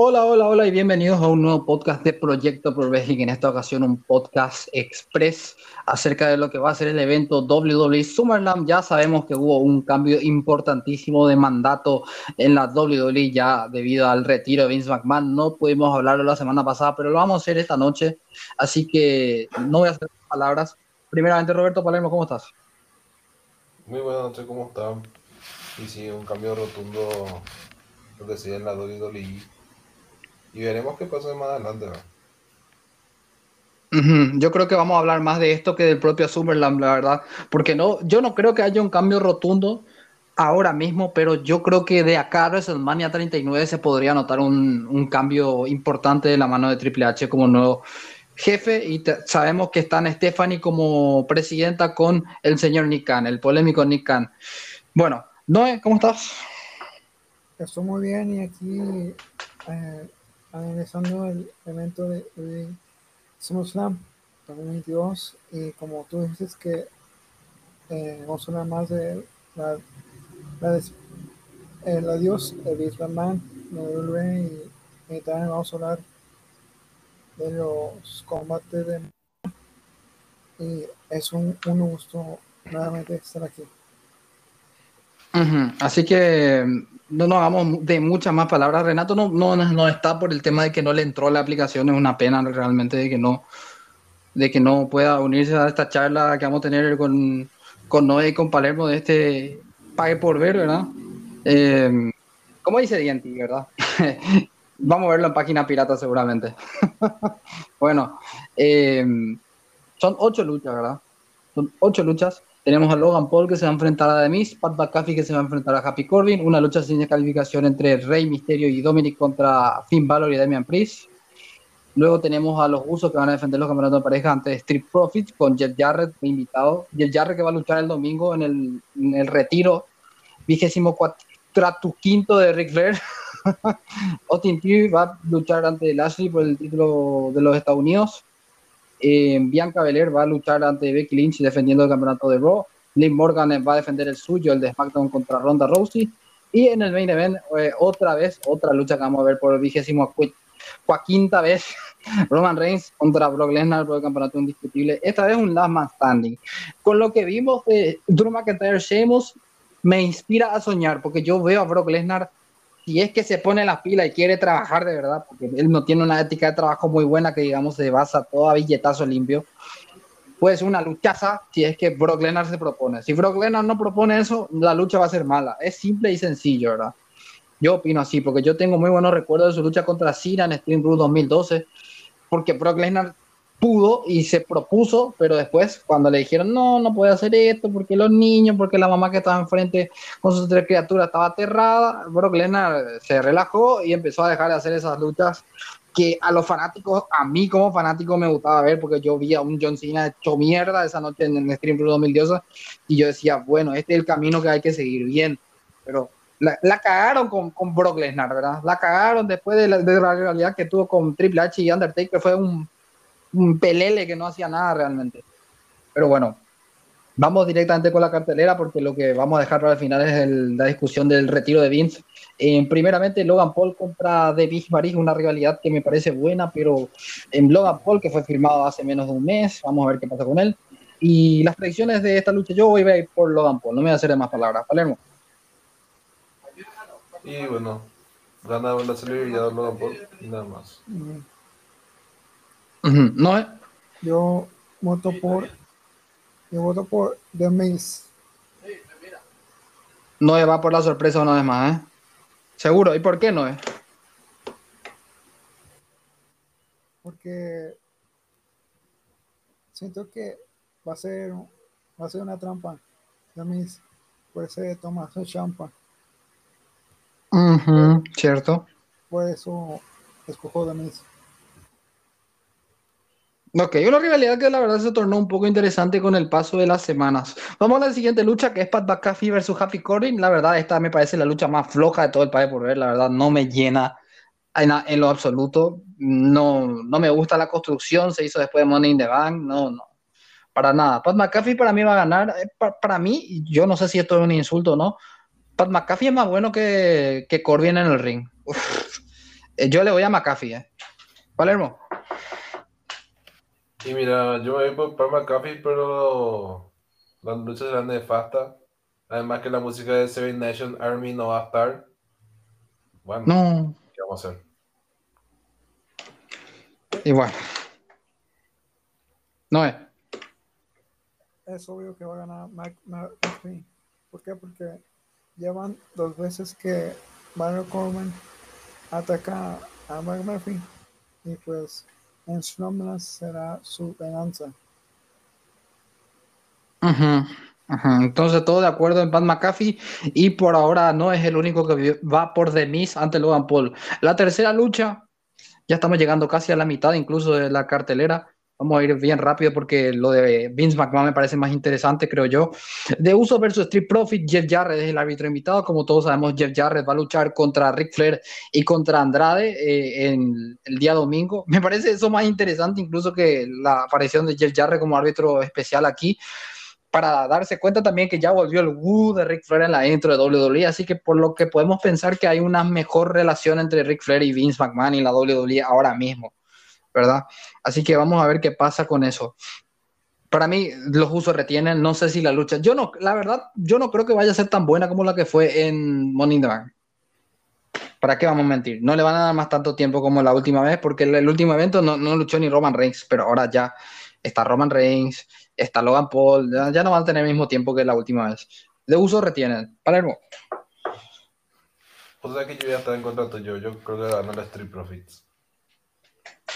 Hola, hola, hola y bienvenidos a un nuevo podcast de Proyecto Pro Wrestling. En esta ocasión un podcast express acerca de lo que va a ser el evento WWE SummerSlam. Ya sabemos que hubo un cambio importantísimo de mandato en la WWE ya debido al retiro de Vince McMahon. No pudimos hablarlo la semana pasada, pero lo vamos a hacer esta noche. Así que no voy a hacer palabras. Primeramente, Roberto Palermo, ¿cómo estás? Muy buenas noches, ¿cómo están? Y sí, un cambio rotundo lo que en la WWE y veremos qué pasa más adelante. Yo creo que vamos a hablar más de esto que del propio Summerland, la verdad. Porque no, yo no creo que haya un cambio rotundo ahora mismo, pero yo creo que de acá a WrestleMania 39 se podría notar un, cambio importante de la mano de Triple H como nuevo jefe. Y sabemos que está Stephanie como presidenta con el señor Nick Khan, el polémico Nick Khan. Bueno, Noé, ¿cómo estás? Estoy muy bien y aquí eh, analizando el evento de, de SummerSlam 2022 y como tú dices que eh, vamos a hablar más de la, la el adiós de Vince McMahon y, y, también vamos a hablar de los combates de y es un, un gusto nuevamente estar aquí. Así que no nos hagamos de muchas más palabras. Renato no, no, no, está por el tema de que no le entró la aplicación. Es una pena realmente de que no, de que no pueda unirse a esta charla que vamos a tener con, con Noé y con Palermo de este Pague por Ver, ¿verdad? Eh, ¿Cómo dice Dienti, verdad? vamos a verlo en página pirata seguramente. bueno, eh, son ocho luchas, ¿verdad? Son ocho luchas. Tenemos a Logan Paul que se va a enfrentar a Demis, Pat McAfee que se va a enfrentar a Happy Corbin, una lucha sin descalificación entre Rey Misterio y Dominic contra Finn Balor y Damian Priest. Luego tenemos a los Usos que van a defender los campeonatos de pareja ante Street Profits con Jeff Jarrett invitado. Jeff Jarrett que va a luchar el domingo en el, en el retiro vigésimo cuatro quinto de Ric Flair. Austin Theory va a luchar ante Lashley por el título de los Estados Unidos. Eh, Bianca Belair va a luchar ante Becky Lynch defendiendo el campeonato de Raw. Liv Morgan va a defender el suyo, el de SmackDown contra Ronda Rousey. Y en el main event, eh, otra vez, otra lucha que vamos a ver por el vigésimo quinta vez, Roman Reigns contra Brock Lesnar por el campeonato indiscutible. Esta vez un last man standing. Con lo que vimos de Drew McIntyre Sheamus, me inspira a soñar, porque yo veo a Brock Lesnar si es que se pone las pilas y quiere trabajar de verdad, porque él no tiene una ética de trabajo muy buena que digamos se basa todo a billetazo limpio, pues una luchaza si es que Brock Lesnar se propone. Si Brock Lesnar no propone eso, la lucha va a ser mala. Es simple y sencillo, ¿verdad? Yo opino así, porque yo tengo muy buenos recuerdos de su lucha contra Cena en Stream 2012, porque Brock Lesnar pudo y se propuso, pero después cuando le dijeron, no, no puede hacer esto, porque los niños, porque la mamá que estaba enfrente con sus tres criaturas estaba aterrada, Brock Lesnar se relajó y empezó a dejar de hacer esas luchas que a los fanáticos, a mí como fanático me gustaba ver, porque yo vi a un John Cena hecho mierda esa noche en el Stream 2012 y yo decía, bueno, este es el camino que hay que seguir bien, pero la, cagaron con, con, Brock Lesnar, ¿verdad? La cagaron después de la, de la realidad que tuvo con Triple H y Undertaker, fue un un pelele que no hacía nada realmente. Pero bueno, vamos directamente con la cartelera porque lo que vamos a dejar para el final es la discusión del retiro de Vince. Eh, primeramente, Logan Paul compra de Big Maris, una rivalidad que me parece buena, pero en Logan Paul, que fue firmado hace menos de un mes, vamos a ver qué pasa con él. Y las predicciones de esta lucha, yo voy a ir por Logan Paul, no me voy a hacer de más palabras. Palermo. Y bueno, gana la celebridad Logan Paul y nada más. No, Yo voto por. Yo voto por The Maze. No va por la sorpresa una vez más, ¿eh? Seguro. ¿Y por qué no es? Porque siento que va a ser va a ser una trampa. The Maze. Por ese toma su champa. cierto. Por eso escojo The. Ok, una rivalidad que la verdad se tornó un poco interesante con el paso de las semanas. Vamos a la siguiente lucha que es Pat McAfee versus Happy Corbin. La verdad, esta me parece la lucha más floja de todo el país por ver. La verdad, no me llena en, lo absoluto. No, no me gusta la construcción. Se hizo después de Money in the Bank. No, no. Para nada. Pat McAfee para mí va a ganar. Eh, para, mí, yo no sé si esto es un insulto o no. Pat McAfee es más bueno que, que Corbin en el ring. Eh, yo le voy a McAfee, ¿eh? Palermo. Y mira, yo me voy por McAfee, pero las luchas serán nefastas. Además que la música de Seven Nation Army no va a estar. Bueno, No. ¿qué vamos a hacer? Y bueno. No es. Es obvio que va a ganar McAfee. ¿Por qué? Porque llevan dos veces que Baron Corbin ataca a McMurphy y pues en Slumberland será su venganza. Ujú, ujú. Entonces, todo de acuerdo en Pat McAfee. Y por ahora no es el único que va por The Miz ante Logan Paul. La tercera lucha, ya estamos llegando casi a la mitad incluso de la cartelera. Vamos a ir bien rápido porque lo de Vince McMahon me parece más interesante, creo yo. De Uso versus Street Profit, Jeff Jarrett es el árbitro invitado. Como todos sabemos, Jeff Jarrett va a luchar contra Ric Flair y contra Andrade eh, en el día domingo. Me parece eso más interesante incluso que la aparición de Jeff Jarrett como árbitro especial aquí para darse cuenta también que ya volvió el Woo de Ric Flair en la intro de WWE, así que por lo que podemos pensar que hay una mejor relación entre Ric Flair y Vince McMahon y la WWE ahora mismo, ¿verdad? Así que vamos a ver qué pasa con eso. Para mí, los usos retienen, no sé si la lucha, yo no, la verdad, yo no creo que vaya a ser tan buena como la que fue en Money in the Bank. ¿Para qué vamos a mentir? No le van a dar más tanto tiempo como la última vez, porque el, el último evento no, no luchó ni Roman Reigns, pero ahora ya está Roman Reigns, está Logan Paul, ya, ya no van a tener el mismo tiempo que la última vez. De uso retienen. Palermo. O sea que yo voy a estar en contra tuyo. Yo creo que gana la Street Profits.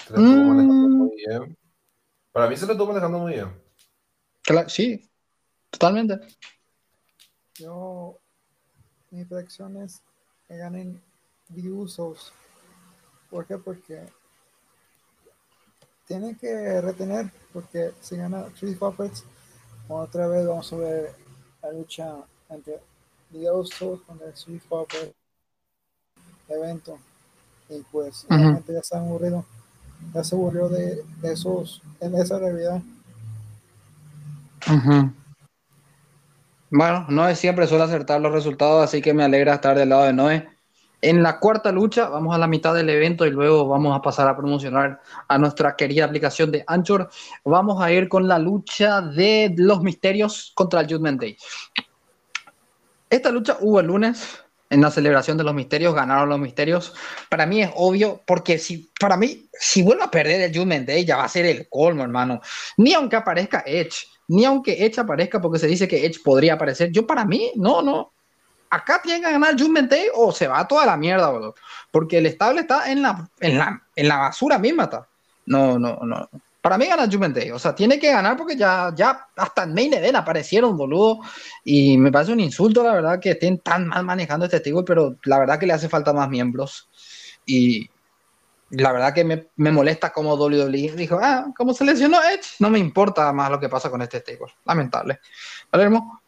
Se la estuvo manejando Mm, muy bien. Para mí se la estuvo manejando muy bien. cla- sí, totalmente. Yo, mi predicción es que ganen The Usos. ¿Por qué? Porque tienen que retener, porque si gana Street Puppets, otra vez vamos a ver la lucha entre The Usos contra Street Puppets evento. Y pues, Ujú. obviamente ya se han aburrido, ya se aburrió de, de esos, en esa realidad. Bueno, Noé siempre suele acertar los resultados, así que me alegra estar del lado de Noé. En la cuarta lucha, vamos a la mitad del evento y luego vamos a pasar a promocionar a nuestra querida aplicación de Anchor. Vamos a ir con la lucha de los misterios contra el Judgment Day. Esta lucha hubo el lunes en la celebración de los misterios, ganaron los misterios. Para mí es obvio, porque si, para mí, si vuelve a perder el Judgment Day, ya va a ser el colmo, hermano. Ni aunque aparezca Edge, ni aunque Edge aparezca, porque se dice que Edge podría aparecer. Yo, para mí, no, no. Acá tiene que ganar Judgment Day o se va toda la mierda, boludo. Porque el estable está en la, en la, en la basura misma. Está. No, no, no. Para mí gana Judgment Day. O sea, tiene que ganar porque ya, ya hasta en Main Event aparecieron, boludo. Y me parece un insulto, la verdad, que estén tan mal manejando este stable, pero la verdad que le hace falta más miembros. Y la verdad que me, me molesta como WWE dijo, ah, como se lesionó Edge, no me importa más lo que pasa con este stable. Lamentable. Palermo.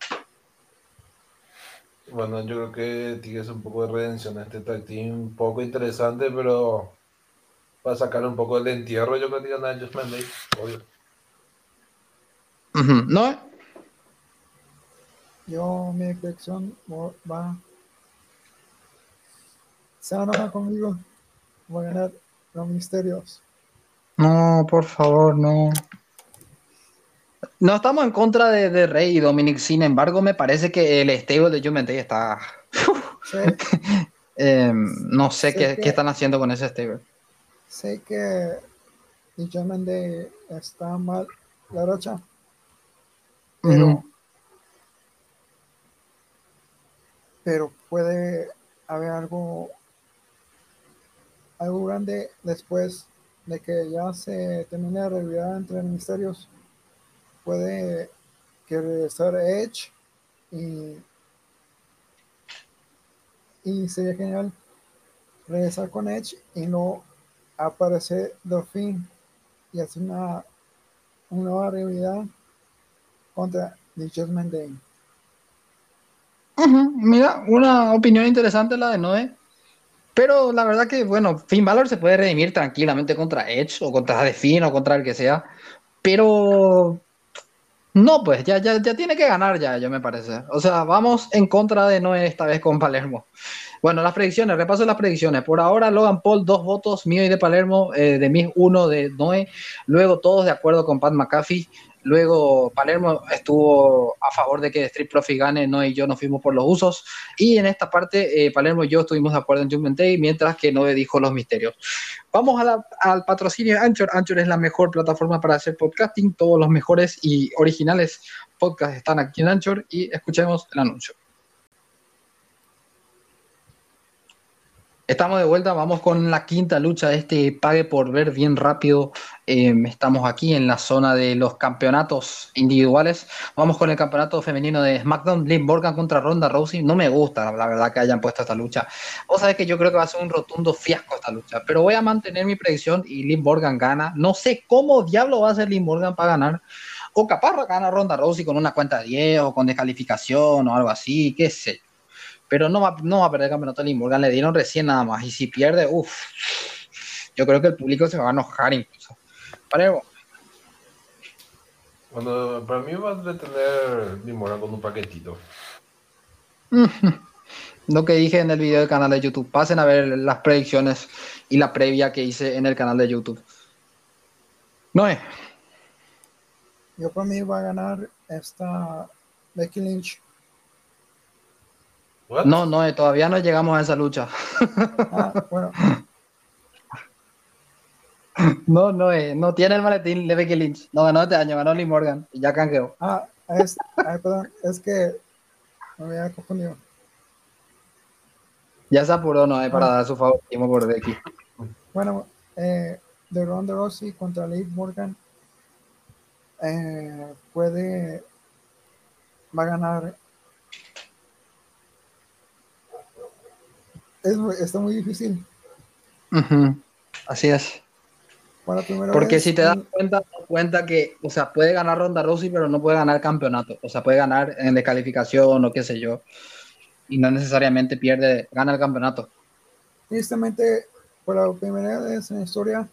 Bueno, yo creo que tienes un poco de redención este tag team, un poco interesante, pero para sacar un poco del entierro, yo creo que gana Just Day, obvio. Ujú. ¿No? Yo, mi predicción va. Se van a conmigo. Voy a ganar los misterios. No, por favor, no. No estamos en contra de, de Rey y Dominic, sin embargo, me parece que el stable de Day está. Eh, no sé Sí, qué, que- qué están haciendo con ese stable. Sé que Day está mal la racha, pero, pero puede haber algo, algo grande después de que ya se termine la realidad entre misterios. Puede que regresar Edge y, y sería genial regresar con Edge y no aparecer Dolphin y hacer una, una nueva realidad contra The Judgment Mira, una opinión interesante la de Noé. Pero la verdad que, bueno, Finn Balor se puede redimir tranquilamente contra Edge o contra The o contra el que sea. Pero no, pues ya, ya, ya tiene que ganar ya, yo me parece. O sea, vamos en contra de Noé esta vez con Palermo. Bueno, las predicciones, repaso las predicciones. Por ahora, Logan Paul, dos votos, mío y de Palermo, eh, de mí uno de Noé. Luego, todos de acuerdo con Pat McAfee. Luego, Palermo estuvo a favor de que Street Profit gane, Noé y yo nos fuimos por los usos. Y en esta parte, eh, Palermo y yo estuvimos de acuerdo en Judgment Day, mientras que Noé dijo los misterios. Vamos al patrocinio de Anchor. Anchor es la mejor plataforma para hacer podcasting. Todos los mejores y originales podcasts están aquí en Anchor. Y escuchemos el anuncio. Estamos de vuelta, vamos con la quinta lucha de este pague por ver bien rápido. Em, estamos aquí en la zona de los campeonatos individuales. Vamos con el campeonato femenino de SmackDown, Liv Morgan contra Ronda Rousey. No me gusta, la verdad, que hayan puesto esta lucha. Vos sabés que yo creo que va a ser un rotundo fiasco esta lucha, pero voy a mantener mi predicción y Liv Morgan gana. No sé cómo diablo va a ser Liv Morgan para ganar. O capaz gana Ronda Rousey con una cuenta de 10 o con descalificación o algo así, qué sé pero no va, no va a perder el campeonato de Limburgan, le dieron recién nada más, y si pierde, uff, yo creo que el público se va a enojar incluso. Palermo. Bueno, para mí va a detener Limburgan con un paquetito. Lo que dije en el video del canal de YouTube, pasen a ver las predicciones y la previa que hice en el canal de YouTube. Noé. Yo para mí va a ganar esta Becky Lynch no, no, eh, todavía no llegamos a esa lucha. Ah, bueno. No, no, eh, no tiene el maletín de Becky Lynch. No ganó este año, ganó Lee Morgan y ya canjeó. Ah, es, perdón, es que me había confundido. Ya se apuró, no, eh, para ah. dar su favoritismo por Becky. Bueno, eh, de Ronda Rossi contra Lee Morgan eh, puede va a ganar es, está muy difícil. Así es. Porque si te das cuenta, cuenta que, o sea, puede ganar Ronda Rousey, pero no puede ganar campeonato. O sea, puede ganar en descalificación o qué sé yo. Y no necesariamente pierde, gana el campeonato. Tristemente, por la primera vez en la historia,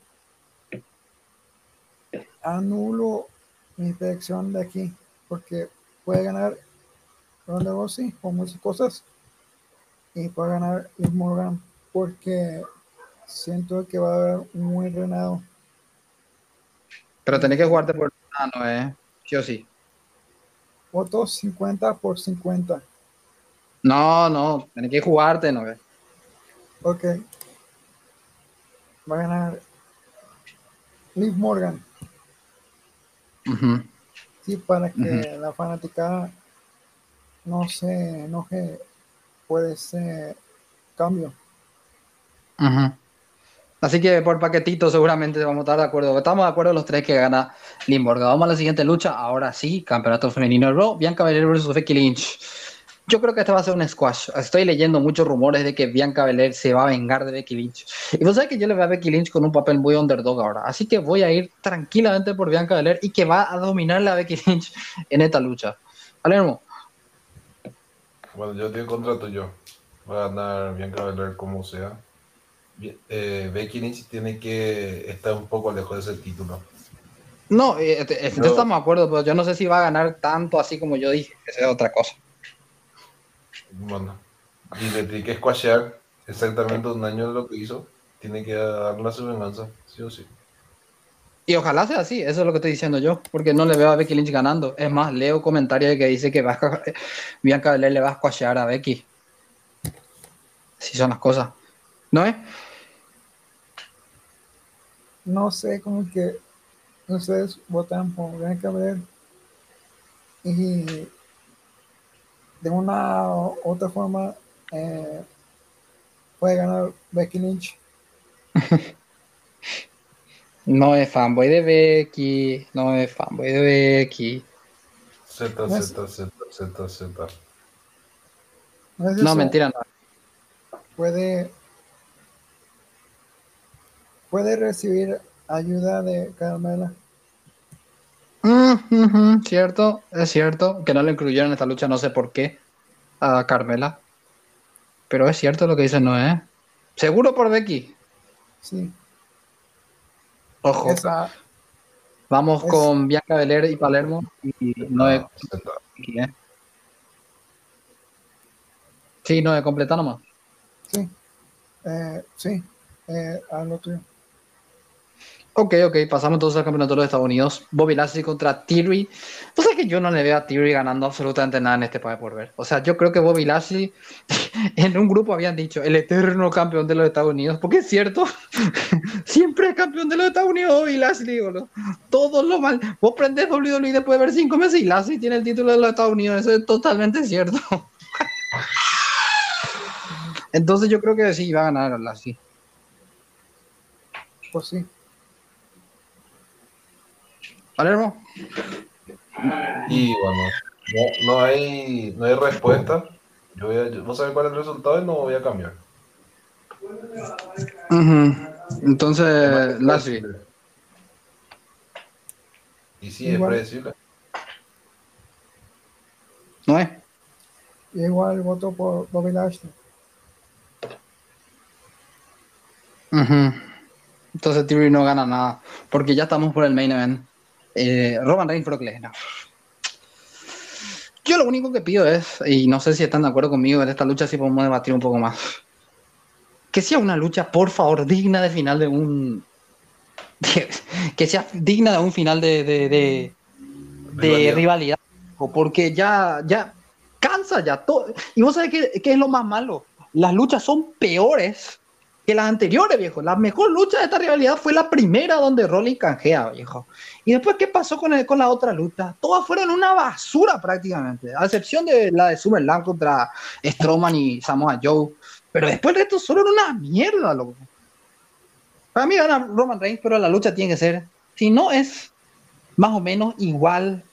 anulo mi predicción de aquí. Porque puede ganar Ronda Rousey con muchas cosas y puede ganar Liv Morgan porque siento que va a haber un buen renado. Pero tenés que jugarte por no, ¿eh? Sí o sí. Voto 50 por 50. No, no, tenés que jugarte, ¿no? Ok. Va a ganar Liv Morgan. Sí, para que la fanática no se enoje puede ser cambio. Así que por paquetito seguramente vamos a estar de acuerdo. Estamos de acuerdo los tres que gana Limborg. Vamos a la siguiente lucha. Ahora sí, campeonato femenino de Raw. Bianca Belair versus Becky Lynch. Yo creo que este va a ser un squash. Estoy leyendo muchos rumores de que Bianca Belair se va a vengar de Becky Lynch. Y vos sabés que yo le veo a Becky Lynch con un papel muy underdog ahora. Así que voy a ir tranquilamente por Bianca Belair y que va a dominar la Becky Lynch en esta lucha. Palermo. Bueno, yo tengo contrato yo. Va a ganar Bianca Belair como sea. Eh, Becky Lynch tiene que estar un poco lejos de ese título. No, eh, estamos de acuerdo, pero yo no sé si va a ganar tanto así como yo dije, que sea otra cosa. Bueno, y le tiene que squashear exactamente un año de lo que hizo. Tiene que darle su venganza, sí o sí. Y ojalá sea así, eso es lo que estoy diciendo yo, porque no le veo a Becky Lynch ganando. Es más, leo comentarios que dice que va a, Bianca Belair le va a squashear a Becky. Así son las cosas. ¿No es? No sé, como que ustedes votan por Bianca Belair y de una u otra forma eh, puede ganar Becky Lynch. No es fanboy de Becky, no es fanboy de Becky. Z, Z, Z, Z, Z. No, mentira, no. Puede, puede recibir ayuda de Carmela. Mm, cierto, es cierto que no lo incluyeron en esta lucha, no sé por qué, a Carmela. Pero es cierto lo que dice Noé. ¿Seguro por Becky? Sí. Ojo. Vamos con Bianca Belair y Palermo y no es... ¿eh? Sí, no, es completa nomás. Sí, eh, sí, eh, a lo tuyo. Ok, ok, pasamos entonces al campeonato de los Estados Unidos. Bobby Lashley contra Theory. Pues es que yo no le veo a Theory ganando absolutamente nada en este país por ver. O sea, yo creo que Bobby Lashley en un grupo habían dicho el eterno campeón de los Estados Unidos. Porque es cierto, siempre es campeón de los Estados Unidos Bobby Lashley, boludo. Todo lo mal. Vos prendés WWE después de ver cinco meses y Lashley tiene el título de los Estados Unidos. Eso es totalmente cierto. Entonces yo creo que sí, va a ganar Lashley. Pues sí. Palermo. Y bueno, no, no hay, no hay respuesta. Yo voy a, yo- vos sabés cuál es el resultado y no voy a cambiar. Ujú. Entonces, Lashley. Y sí, es Igual. predecible. ¿No es? Y igual voto por Bobby Lashley. Ujú. Entonces Theory no gana nada, porque ya estamos por el main event. Eh, Roman Reigns, Brock Lesnar. Yo lo único que pido es, y no sé si están de acuerdo conmigo en esta lucha, si podemos debatir un poco más, que sea una lucha, por favor, digna de final de un... que sea digna de un final de, de, de- de Rivalidad. rivalidad, porque ya, ya cansa ya todo. Y vos sabés qué, qué es lo más malo, las luchas son peores que las anteriores, viejo. La mejor lucha de esta rivalidad fue la primera donde Rollins canjea, viejo. Y después, ¿qué pasó con, el- con la otra lucha? Todas fueron una basura prácticamente, a excepción de la de Summerland contra Strowman y Samoa Joe. Pero después el resto solo era una mierda, loco. Para mí gana Roman Reigns, pero la lucha tiene que ser, si no es más o menos igual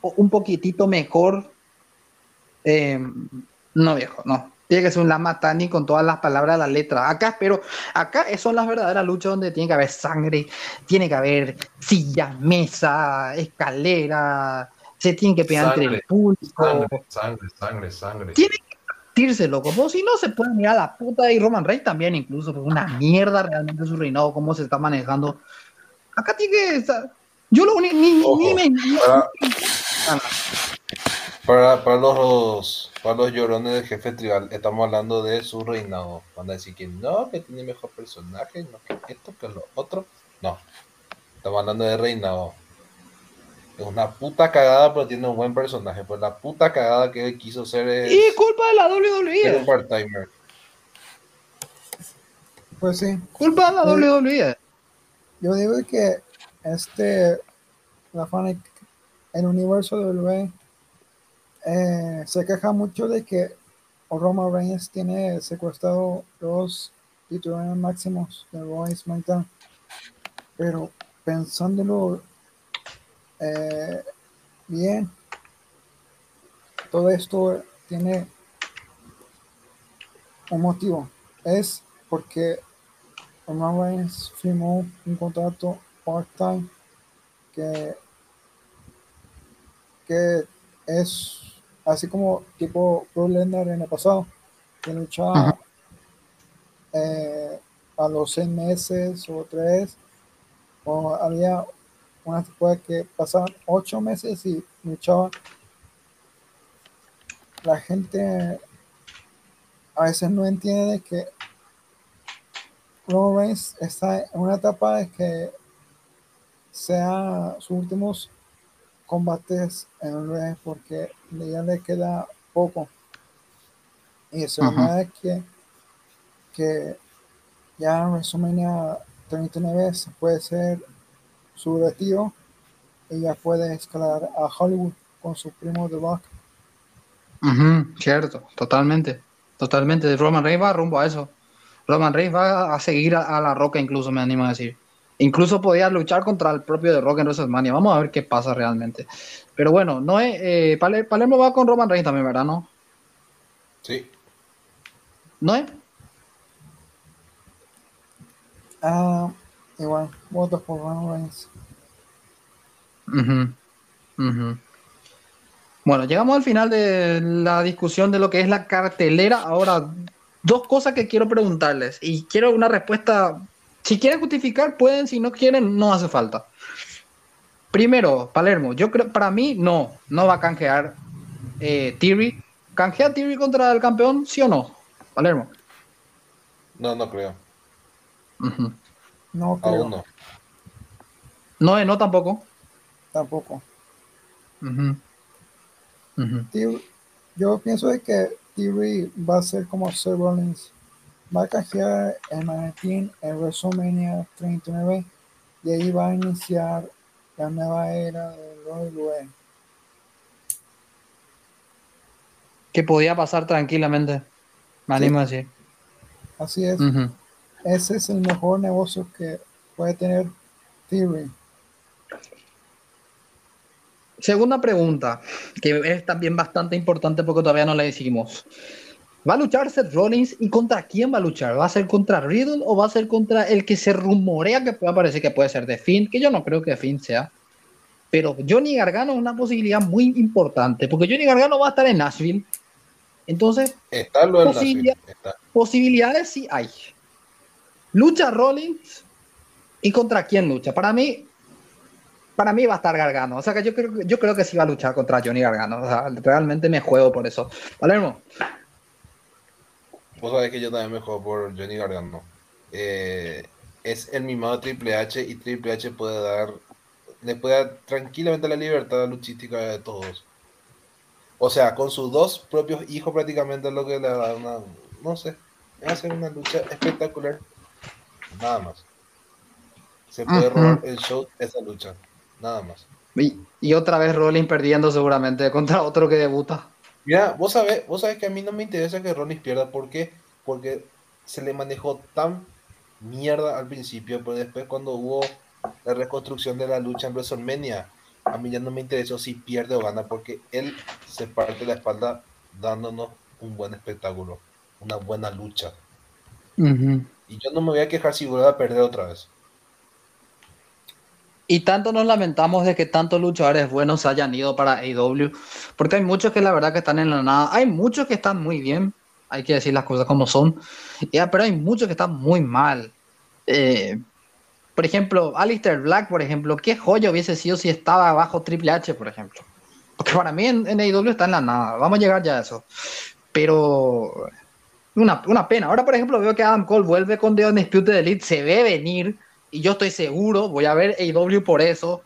o un poquitito mejor, eh, no viejo, no. Tiene que ser un Lama Tani con todas las palabras de la letra. Acá, pero acá son las verdaderas luchas donde tiene que haber sangre, tiene que haber silla, mesa, escalera, se tiene que pegar entre el público. Sangre, sangre, sangre, sangre. Tiene que partirse, loco. Pues, si no, se puede mirar a la puta y Roman Reigns también, incluso. Pues una mierda realmente su reinado, cómo se está manejando. Acá tiene que estar. Yo lo único. Ni, ni- Ojo, ni me. ni- Para, para, los, para los llorones del jefe tribal, estamos hablando de su reinado. Van a decir que no, que tiene mejor personaje, no, que esto, que lo otro. No, estamos hablando de reinado. Es una puta cagada, pero tiene un buen personaje. Pues la puta cagada que él quiso ser es Y culpa de la ser un WWE. part-timer. Pues sí. Culpa de la Sí. WWE. Yo digo que este, la fan, el universo de WWE eh, se queja mucho de que Roman Reigns tiene secuestrado los titulares máximos de Raw y. Pero pensándolo eh, bien, todo esto tiene un motivo. Es porque Roman Reigns firmó un contrato part-time que, que es así como tipo Brock Lesnar en el pasado, que luchaba eh, a los seis meses o tres, o había una temporada que pasaban ocho meses y luchaba. La gente a veces no entiende de que Roman Reigns está en una etapa de que sea sus últimos combates en el ring porque ya le queda poco. Y Ajá. rumora de que, que ya en WrestleMania 39 se puede ser su retiro y ya puede escalar a Hollywood con su primo The Rock. Cierto, totalmente. Totalmente. Roman Reigns va rumbo a eso. Roman Reigns va a seguir a, a la roca, incluso me animo a decir. Incluso podía luchar contra el propio de Rock en WrestleMania. Vamos a ver qué pasa realmente. Pero bueno, no es, eh, Paler- Palermo va con Roman Reigns también, ¿verdad? ¿No? Sí, ¿No es? Ah, igual, votos por Roman Reigns. Bueno, llegamos al final de la discusión de lo que es la cartelera. Ahora, dos cosas que quiero preguntarles y quiero una respuesta. Si quieren justificar, pueden. Si no quieren, no hace falta. Primero, Palermo, yo creo, para mí, no, no va a canjear eh, Theory. ¿Canjea Theory contra el campeón, sí o no? Palermo. No, no creo. No creo, Aún no. No, eh, no tampoco. tampoco. Ujú. Theory- yo pienso de que Theory va a ser como Seth Rollins. Va a canjear el maletín en WrestleMania 39 y ahí va a iniciar la nueva era de WWE. Que podía pasar tranquilamente. Me animo a decir. Así es, ese es el mejor negocio que puede tener Theory. Segunda pregunta, que es también bastante importante porque todavía no la decimos. ¿Va a luchar Seth Rollins y contra quién va a luchar? ¿Va a ser contra Riddle o va a ser contra el que se rumorea que puede aparecer que puede ser de Finn? Que yo no creo que Finn sea. Pero Johnny Gargano es una posibilidad muy importante porque Johnny Gargano va a estar en Nashville. Entonces, Está lo del Posible- Nashville, Está. posibilidades sí hay. Lucha Rollins y contra quién lucha. Para mí, para mí va a estar Gargano. O sea que yo creo, yo creo que sí va a luchar contra Johnny Gargano. O sea, realmente me juego por eso. Palermo, Vos sabés que yo también me juego por Johnny Gargano. Eh, es el mimado Triple H y Triple H puede dar, le puede dar tranquilamente la libertad luchística de todos. O sea, con sus dos propios hijos prácticamente es lo que le da una, no sé, va a ser una lucha espectacular. Nada más. Se puede robar el show esa lucha. Nada más. y, y otra vez Rollins perdiendo seguramente contra otro que debuta. Mira, vos sabés, vos sabés que a mí no me interesa que Rollins pierda. ¿Por qué? Porque se le manejó tan mierda al principio, pero después cuando hubo la reconstrucción de la lucha en WrestleMania, a mí ya no me interesó si pierde o gana, porque él se parte la espalda dándonos un buen espectáculo, una buena lucha. Y yo no me voy a quejar si vuelve a perder otra vez. Y tanto nos lamentamos de que tantos luchadores buenos hayan ido para AEW, porque hay muchos que la verdad que están en la nada, hay muchos que están muy bien, hay que decir las cosas como son, pero hay muchos que están muy mal. Eh, por ejemplo, Alistair Black, por ejemplo, qué joya hubiese sido si estaba bajo Triple H, por ejemplo. Porque para mí en, en AEW está en la nada, vamos a llegar ya a eso. Pero una, una pena. Ahora, por ejemplo, veo que Adam Cole vuelve con The Undisputed Elite, se ve venir, y yo estoy seguro, voy a ver AEW por eso,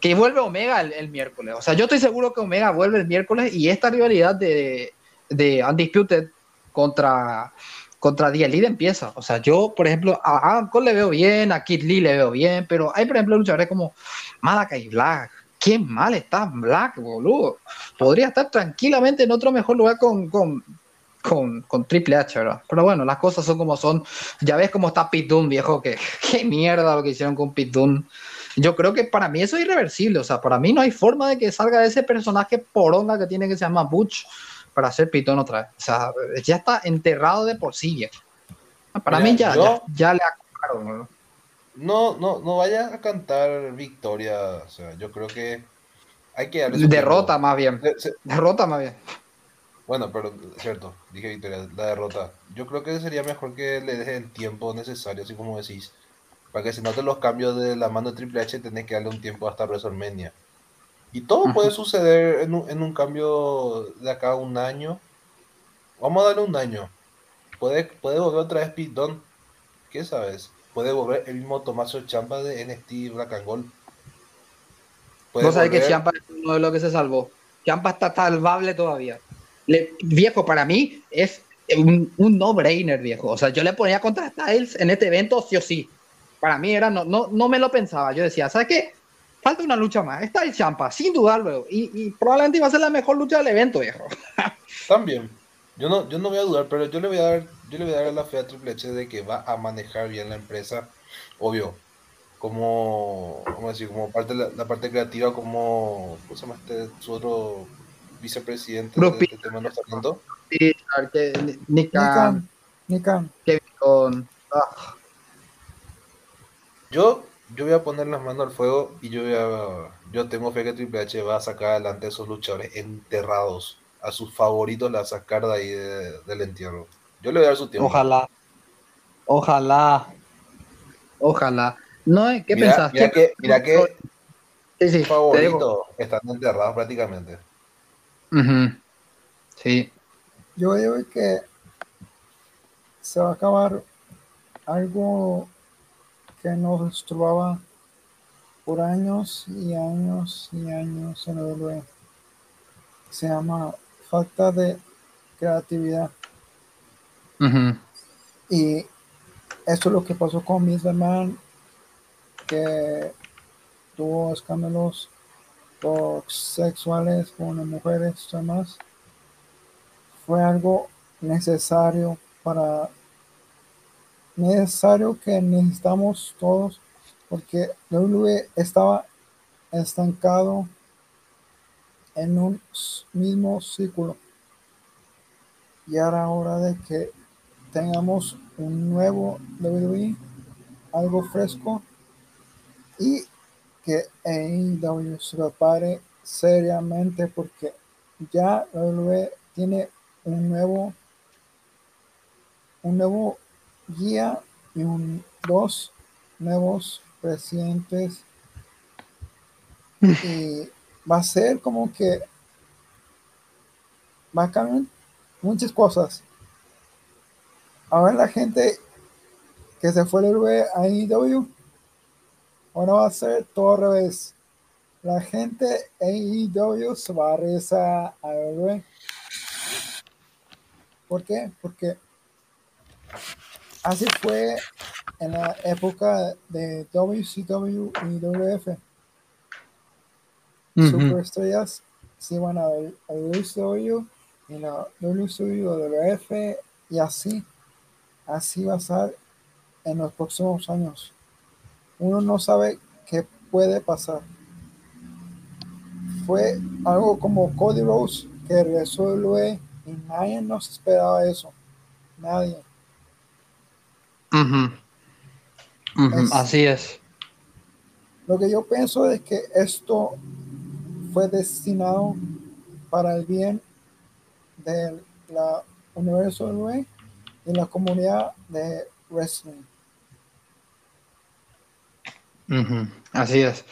que vuelve Omega el, el miércoles. O sea, yo estoy seguro que Omega vuelve el miércoles y esta rivalidad de, de Undisputed contra, contra Elite empieza. O sea, yo, por ejemplo, a Adam le veo bien, a Kid Lee le veo bien, pero hay, por ejemplo, luchadores como Malakai Black. Qué mal está Black, boludo. Podría estar tranquilamente en otro mejor lugar con, con, con, con Triple H, ¿verdad? Pero bueno, las cosas son como son. Ya ves cómo está Pete Dunne, viejo, que qué mierda lo que hicieron con Pete Dunne. Yo creo que para mí eso es irreversible, o sea, para mí no hay forma de que salga ese personaje poronga que tiene que se llama Butch para hacer pitón otra vez. O sea, ya está enterrado de por sí, viejo. Para Mira, mí ya, yo- ya, ya le acabaron, ¿no? No, no, no vaya a cantar victoria. O sea, yo creo que hay que darle Derrota tiempo. más bien. Se- Derrota más bien. Bueno, pero cierto, dije victoria, la derrota. Yo creo que sería mejor que le deje el tiempo necesario, así como decís. Para que se noten los cambios de la mano de Triple H, tenés que darle un tiempo hasta WrestleMania. Y todo puede suceder en un, en un cambio de acá a un año. Vamos a darle un año. Puede, puede volver otra vez Pete Dunne. ¿Qué sabes? Puede volver el mismo Tomaso Champa de NXT Black and Gold. Puede Vos sabés que Ciampa es uno de los que se salvó. Ciampa está salvable todavía. Viejo, para mí es un, no-brainer, viejo. O sea, yo le ponía contra Styles en este evento sí o sí. Para mí era, no, no, no me lo pensaba. Yo decía, ¿sabes qué? Falta una lucha más. Styles Ciampa, sin dudarlo. Y, y probablemente iba a ser la mejor lucha del evento, viejo. También. Yo no, yo no voy a dudar, pero yo le voy a dar, yo le voy a dar la fe a Triple H de que va a manejar bien la empresa. Obvio. Como, ¿cómo decir? Como parte la, la parte creativa, como, ¿cómo se llama este? Su otro vicepresidente Bruce de este tema no está hablando. Sí, Nikan, Nikan, Kevin Con. ah, Yo, yo voy a poner las manos al fuego y yo voy a, yo tengo fe que Triple H va a sacar adelante a esos luchadores enterrados. A sus favoritos la sacar de ahí de- del entierro. Yo le voy a dar su tiempo. ojalá. Ojalá. Ojalá. No, eh, ¿qué mira, pensás? Mira ¿Qué- que, mira que Sí, sí, favoritos están enterrados prácticamente. Ujú. Sí. yo digo que se va a acabar algo que nos esturbaba por años y años y años en el WWE. Se llama falta de creatividad. Y eso es lo que pasó con Miss Man, que tuvo escándalos sexuales con mujeres y demás. Fue algo necesario para necesario que necesitamos todos porque WWE estaba estancado en un mismo círculo y ahora hora de que tengamos un nuevo WWE algo fresco y que AEW se prepare seriamente porque ya WWE tiene un nuevo un nuevo guía y un, dos nuevos presidentes. Y va a ser como que va a cambiar muchas cosas. Ahora la gente que se fue del a AEW ahora va a ser todo al revés la gente AEW se va a regresar a WWE ¿por qué? porque Así fue en la época de WCW y WF. Superestrellas se iban a, WCW y la WCW WF y así. Así va a ser en los próximos años. Uno no sabe qué puede pasar. Fue algo como Cody Rose que de y nadie nos esperaba eso. Nadie. Así es. Lo que yo pienso es que esto fue destinado para el bien de la universo de y la comunidad de wrestling. Así es.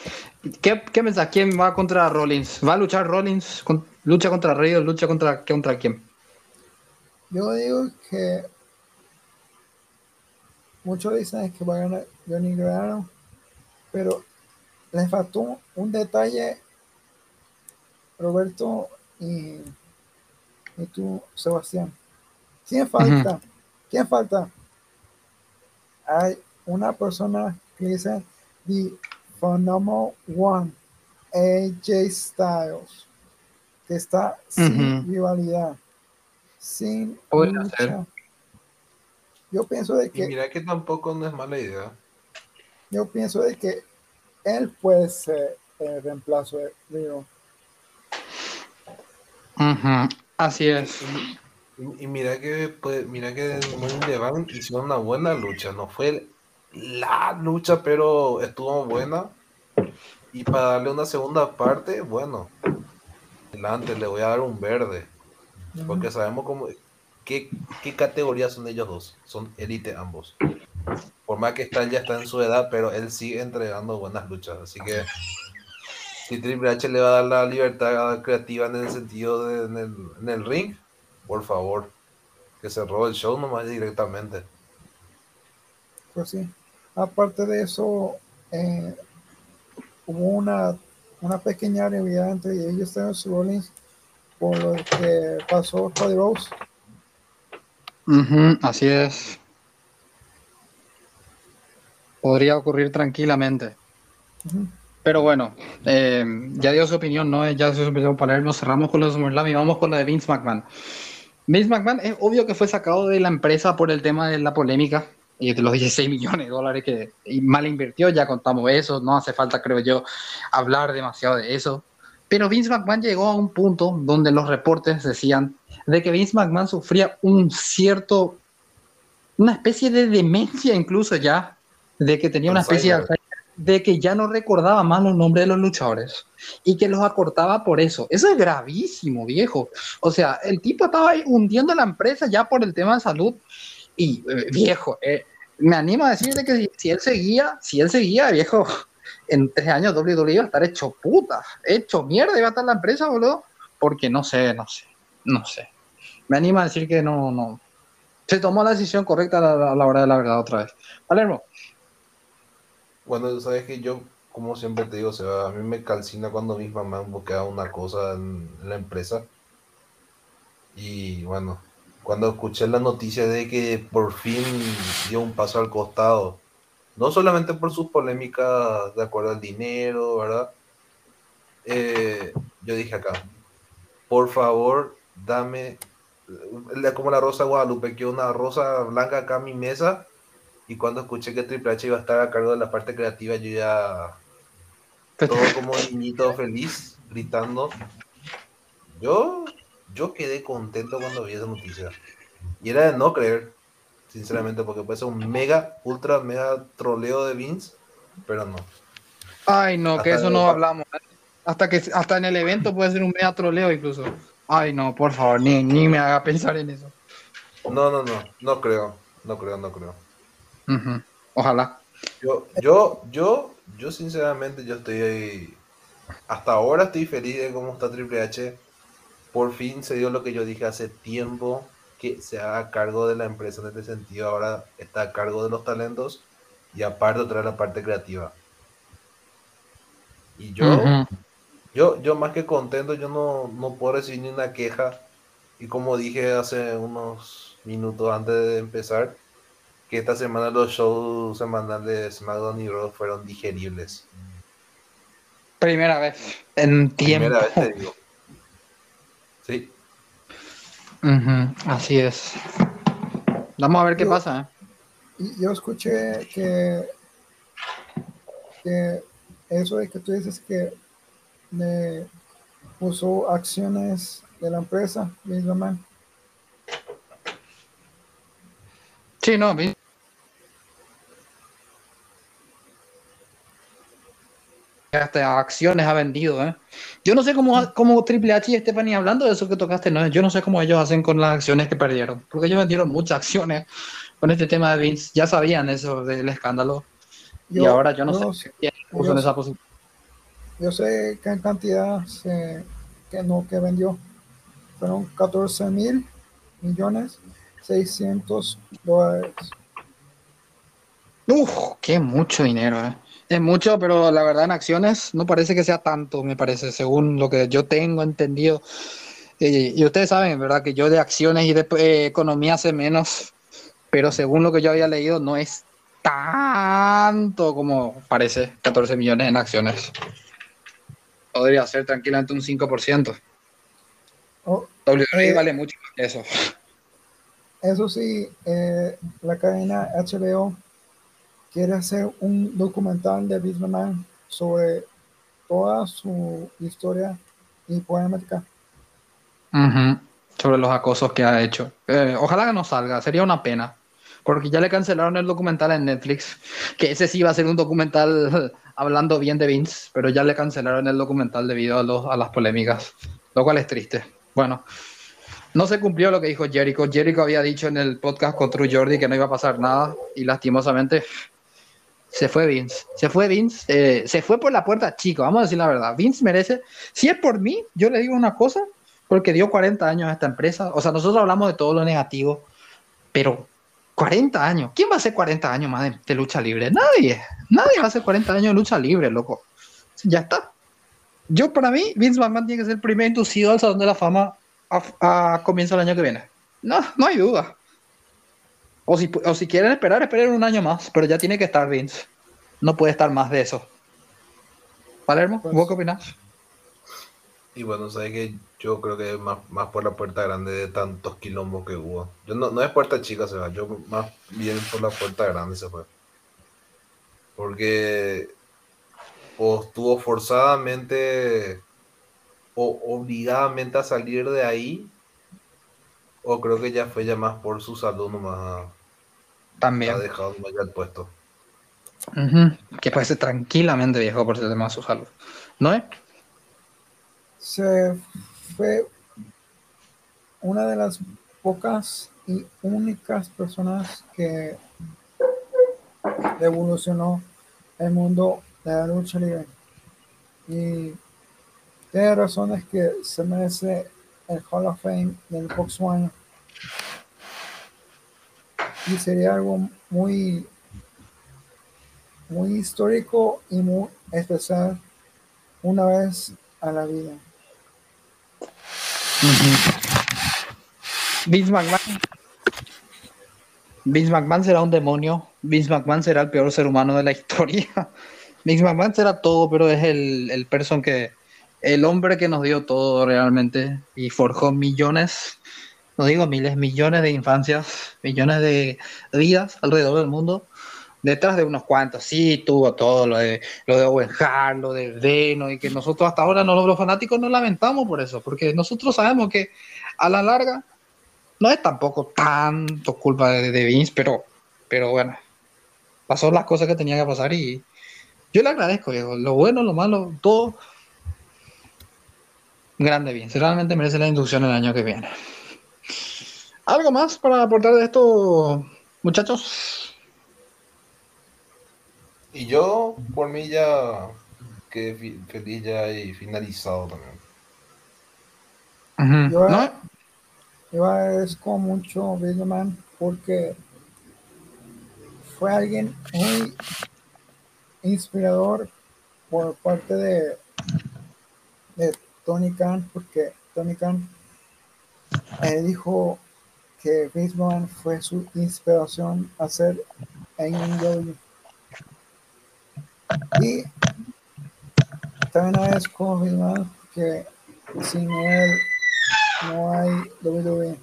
¿Qué, ¿Qué piensas? ¿Quién va contra Rollins? ¿Va a luchar Rollins? ¿Lucha contra o lucha contra, contra quién? Yo digo que Muchos dicen que va a ganar Johnny Guerrero, pero les faltó un detalle, Roberto y, y tú, Sebastián. ¿Quién falta? ¿Quién falta? Hay una persona que dice The Phenomenal One, AJ Styles, que está sin rivalidad, sin lucha, yo pienso de que... Y mira que tampoco no es mala idea. Yo pienso de que él puede ser el reemplazo de Río. Así es. Y, mira que pues, mira que en hicieron una buena lucha. No fue la lucha, pero estuvo buena. Y para darle una segunda parte, bueno, adelante, le voy a dar un verde. Porque sabemos cómo, ¿Qué, categoría son ellos dos? Son élite ambos. Por más que Stan ya está en su edad, pero él sigue entregando buenas luchas. Así que si Triple H le va a dar la libertad creativa en el sentido de en el, ring, por favor, que se robe el show nomás directamente. Pues sí. Aparte de eso, eh, hubo una, una pequeña rivalidad entre ellos y Rollins por lo que pasó Cody Rose así es. Podría ocurrir tranquilamente. Pero bueno, eh, ya dio su opinión, ¿no? Ya dio su opinión para él. Nos cerramos con los SummerSlam y vamos con la de Vince McMahon. Vince McMahon es obvio que fue sacado de la empresa por el tema de la polémica y de los 16 millones de dólares que mal invirtió. Ya contamos eso, no hace falta, creo yo, hablar demasiado de eso. Pero Vince McMahon llegó a un punto donde los reportes decían de que Vince McMahon sufría un cierto, una especie de demencia incluso ya, de que tenía una especie de, que ya no recordaba más los nombres de los luchadores y que los acortaba por eso. Eso es gravísimo, viejo. O sea, el tipo estaba hundiendo la empresa ya por el tema de salud y eh, viejo, eh, me animo a decir de que si, él seguía, si él seguía, viejo, en tres años WWE iba a estar hecho puta, hecho mierda iba a estar la empresa, boludo, porque no sé, no sé, no sé me anima a decir que no, no. Se tomó la decisión correcta a la, hora de la verdad otra vez. Palermo. Bueno, sabes que yo, como siempre te digo, a mí me calcina cuando mis mamás buscan una cosa en la empresa. Y bueno, cuando escuché la noticia de que por fin dio un paso al costado, no solamente por sus polémicas de acuerdo al dinero, ¿verdad? Eh, yo dije acá, por favor, dame como la rosa Guadalupe, que una rosa blanca acá en mi mesa. Y cuando escuché que Triple H iba a estar a cargo de la parte creativa, yo ya todo como niñito feliz, gritando. Yo, yo quedé contento cuando vi esa noticia. Y era de no creer, sinceramente, porque puede ser un mega, ultra, mega troleo de Vince, pero no. Ay, no, que eso no hablamos. Hasta que hasta en el evento puede ser un mega troleo incluso. Ay, no, por favor, ni, ni me haga pensar en eso. No, no, no, no creo, no creo, no creo. Ojalá. Yo, yo, yo, yo sinceramente, yo estoy hasta ahora estoy feliz de cómo está Triple H. Por fin se dio lo que yo dije hace tiempo, que se haga cargo de la empresa en este sentido. Ahora está a cargo de los talentos y aparte trae la parte creativa. Y yo, yo, yo más que contento, yo no, no puedo recibir ni una queja. Y como dije hace unos minutos antes de empezar, que esta semana los shows semanales de SmackDown y Raw fueron digeribles. Primera vez en tiempo. Primera vez te digo. Sí. así es. Vamos a ver qué pasa. ¿eh? Yo escuché que, que eso de que tú dices que de, usó acciones de la empresa, misma Sí, no, hasta acciones ha vendido, ¿eh? Yo no sé cómo, cómo Triple H y Stephanie, hablando de eso que tocaste, ¿no? yo no sé cómo ellos hacen con las acciones que perdieron, porque ellos vendieron muchas acciones con este tema de Vince, ya sabían eso del escándalo, y ahora yo no sé quién puso en esa posición. Yo sé qué cantidad se, que no que vendió. Fueron 14 mil millones 600 dólares. Uf, qué mucho dinero, eh. Es mucho, pero la verdad en acciones no parece que sea tanto, me parece, según lo que yo tengo entendido. y ustedes saben, ¿verdad? Que yo de acciones y de eh, economía sé menos, pero según lo que yo había leído, no es tanto como parece, 14 millones en acciones podría ser tranquilamente un 5%. Oh, eh, vale mucho más que eso. Eso sí, eh, la cadena HBO quiere hacer un documental de Bismarck sobre toda su historia y poética. Sobre los acosos que ha hecho. Eh, ojalá que no salga, sería una pena. Porque ya le cancelaron el documental en Netflix, que ese sí va a ser un documental hablando bien de Vince, pero ya le cancelaron el documental debido a las polémicas, lo cual es triste. Bueno, no se cumplió lo que dijo Jericho. Jericho había dicho en el podcast con True Jordi que no iba a pasar nada y lastimosamente se fue Vince. Se fue Vince, eh, se fue por la puerta chico, vamos a decir la verdad. Vince merece, si es por mí, yo le digo una cosa, porque dio 40 años a esta empresa. O sea, nosotros hablamos de todo lo negativo, pero 40 años. ¿Quién va a hacer 40 años más de, lucha libre? Nadie. Nadie va a hacer 40 años de lucha libre, loco. Ya está. Yo, para mí, Vince McMahon tiene que ser el primer inducido al Salón de la Fama a, comienzo del año que viene. No, no hay duda. O si, o si quieren esperar, esperen un año más, pero ya tiene que estar Vince. No puede estar más de eso. Palermo, ¿vos qué opinas? Y bueno, sabes que yo creo que es más, más por la puerta grande de tantos quilombos que hubo. Yo no, no es puerta chica, se va. Yo más bien por la puerta grande se fue. Porque o estuvo forzadamente o obligadamente a salir de ahí, o creo que ya fue ya más por su salud nomás. También. Ha dejado ya el puesto. Que puede ser tranquilamente viejo por ese tema de su salud. ¿No es? se fue una de las pocas y únicas personas que evolucionó el mundo de la lucha libre. Y tiene razones que se merece el Hall of Fame del próximo año. y sería algo muy, muy histórico y muy especial una vez a la vida. Vince McMahon. Vince McMahon será un demonio. Vince McMahon será el peor ser humano de la historia. Vince McMahon será todo, pero es el, el person que. El hombre que nos dio todo realmente y forjó millones, no digo miles, millones de infancias, millones de vidas alrededor del mundo detrás de unos cuantos, sí, tuvo todo lo de, lo de Owen Hart, lo de Deno, y que nosotros hasta ahora no, los fanáticos no lamentamos por eso, porque nosotros sabemos que a la larga no es tampoco tanto culpa de, Vince, pero, pero bueno, pasó las cosas que tenía que pasar y yo le agradezco, lo bueno, lo malo, todo. Grande Vince, realmente merece la inducción el año que viene. ¿Algo más para aportar de esto, muchachos? Y yo, por mí, ya quedé feliz ya y finalizado también. yo, yo, agradezco mucho a Billman porque fue alguien muy inspirador por parte de, de Tony Khan, porque Tony Khan eh, dijo que Bisman fue su inspiración a hacer AEW. Y también agradezco a Bisman que sin él no hay WWE.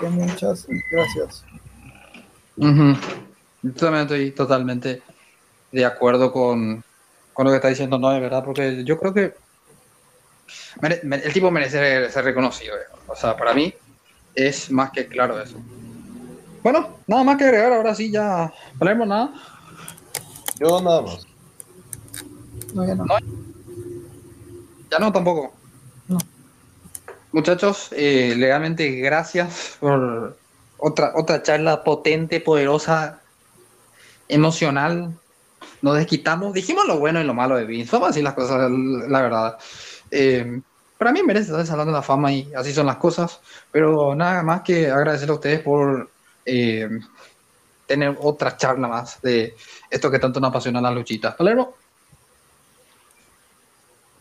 Que muchas gracias. Yo también estoy totalmente de acuerdo con, con lo que está diciendo no de verdad, porque yo creo que el tipo merece ser reconocido. Eh. O sea, para mí es más que claro eso. Bueno, nada más que agregar, ahora sí ya. ¿Hablemos nada? Yo nada más. No, ya no. Ya no tampoco. No. Muchachos, eh, legalmente gracias por otra, otra charla potente, poderosa, emocional. Nos desquitamos, dijimos lo bueno y lo malo de Vince. Vamos a decir las cosas, la verdad. Eh, para mí merece estar salando la fama y así son las cosas. Pero nada más que agradecer a ustedes por eh, tener otra charla más de esto que tanto nos apasiona las luchitas. Palermo.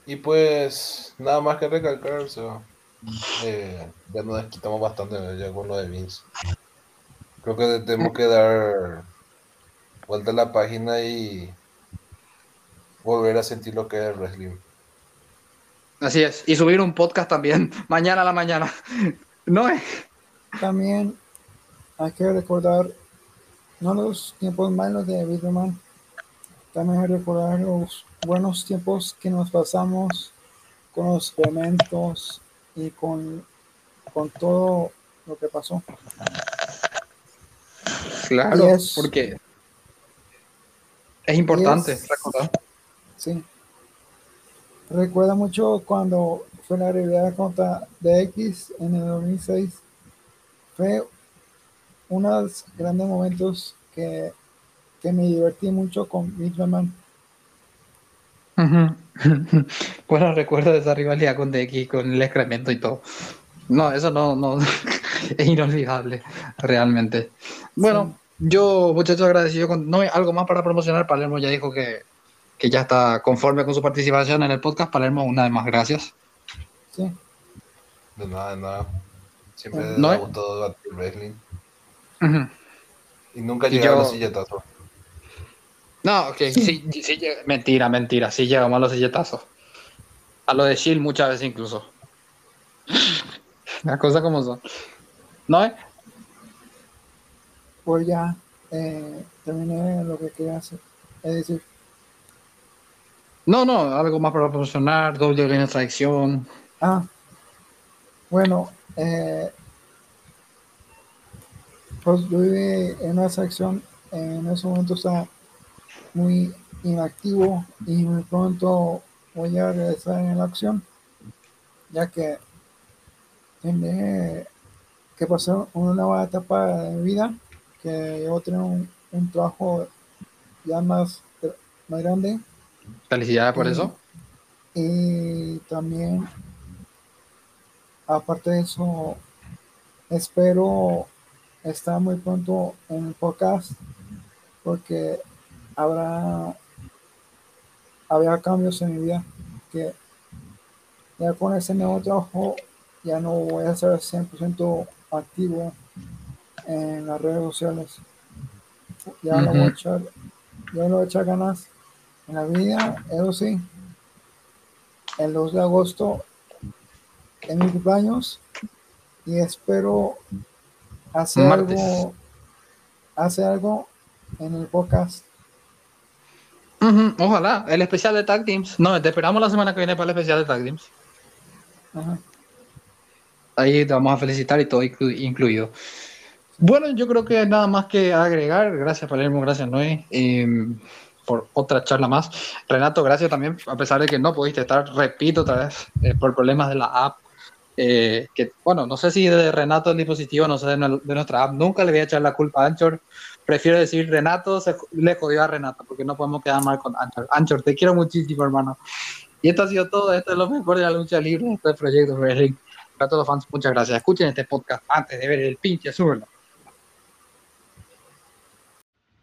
Y pues nada más que recalcar, eh, ya nos quitamos bastante ya con lo de Vince. Creo que tenemos que dar vuelta a la página y volver a sentir lo que es el wrestling. Así es, y subir un podcast también, mañana a la mañana. ¿No es? También hay que recordar, no los tiempos malos de Bitman, también hay que recordar los buenos tiempos que nos pasamos con los eventos y con, con todo lo que pasó. Claro, porque es importante recordar. Sí. Recuerda mucho cuando fue la rivalidad contra DX en el 2006. Fue unos grandes momentos que, me divertí mucho con Midman. bueno, recuerdo esa rivalidad con DX, con el excremento y todo. No, eso no, no es inolvidable, realmente. Bueno, yo, muchachos, agradecido con. No hay algo más para promocionar. Palermo ya dijo que que ya está conforme con su participación en el podcast. Palermo, una vez más, gracias. Sí. De nada, de nada. Siempre me ha gustado el wrestling. Y nunca llegó a los silletazos. No, ok, sí. Sí, mentira, mentira, sí llegamos a los silletazos. A lo de Shield muchas veces incluso. Las cosas como son. ¿No? Ya eh, terminé lo que quería hacer. Es decir, no, no, algo más para proporcionar, doble línea de traición. Ah, bueno, eh, pues yo viví en una sección, en ese momento está muy inactivo y muy pronto voy a regresar en la acción, ya que tiene que pasar una nueva etapa de vida, que yo tengo un, un trabajo ya más, más grande Felicidades por eso. Y también, aparte de eso, espero estar muy pronto en el podcast porque habrá habrá cambios en mi vida que ya con ese nuevo trabajo ya no voy a ser 100% activo en las redes sociales. Ya no voy a echar, ya no voy a echar ganas en la vida, eso sí. El 2 de agosto en mi cumpleaños y espero hacer algo hacer algo en el podcast. Ojalá, el especial de Tag Teams. No, te esperamos la semana que viene para el especial de Tag Teams. Ahí te vamos a felicitar y todo incluido. Bueno, yo creo que nada más que agregar. Gracias, Palermo, gracias, Noé, em, por otra charla más. Renato, gracias también, a pesar de que no pudiste estar, repito otra vez, eh, por problemas de la app. Eh, bueno, no sé si de Renato el dispositivo, no sé de, nuestra app, nunca le voy a echar la culpa a Anchor. Prefiero decir Renato se, le jodió a Renato, porque no podemos quedar mal con Anchor. Anchor, te quiero muchísimo, hermano. Y esto ha sido todo. Esto es lo mejor de la lucha libre. Este proyecto Wrestling. Para todos los fans, muchas gracias. Escuchen este podcast antes de ver el pinche súbelo.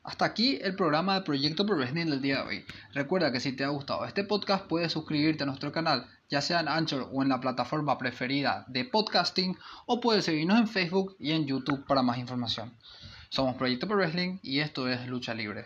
Hasta aquí el programa de Proyecto Pro Wrestling del día de hoy. Recuerda que si te ha gustado este podcast puedes suscribirte a nuestro canal, ya sea en Anchor o en la plataforma preferida de podcasting, o puedes seguirnos en Facebook y en YouTube para más información. Somos Proyecto Pro Wrestling y esto es Lucha Libre.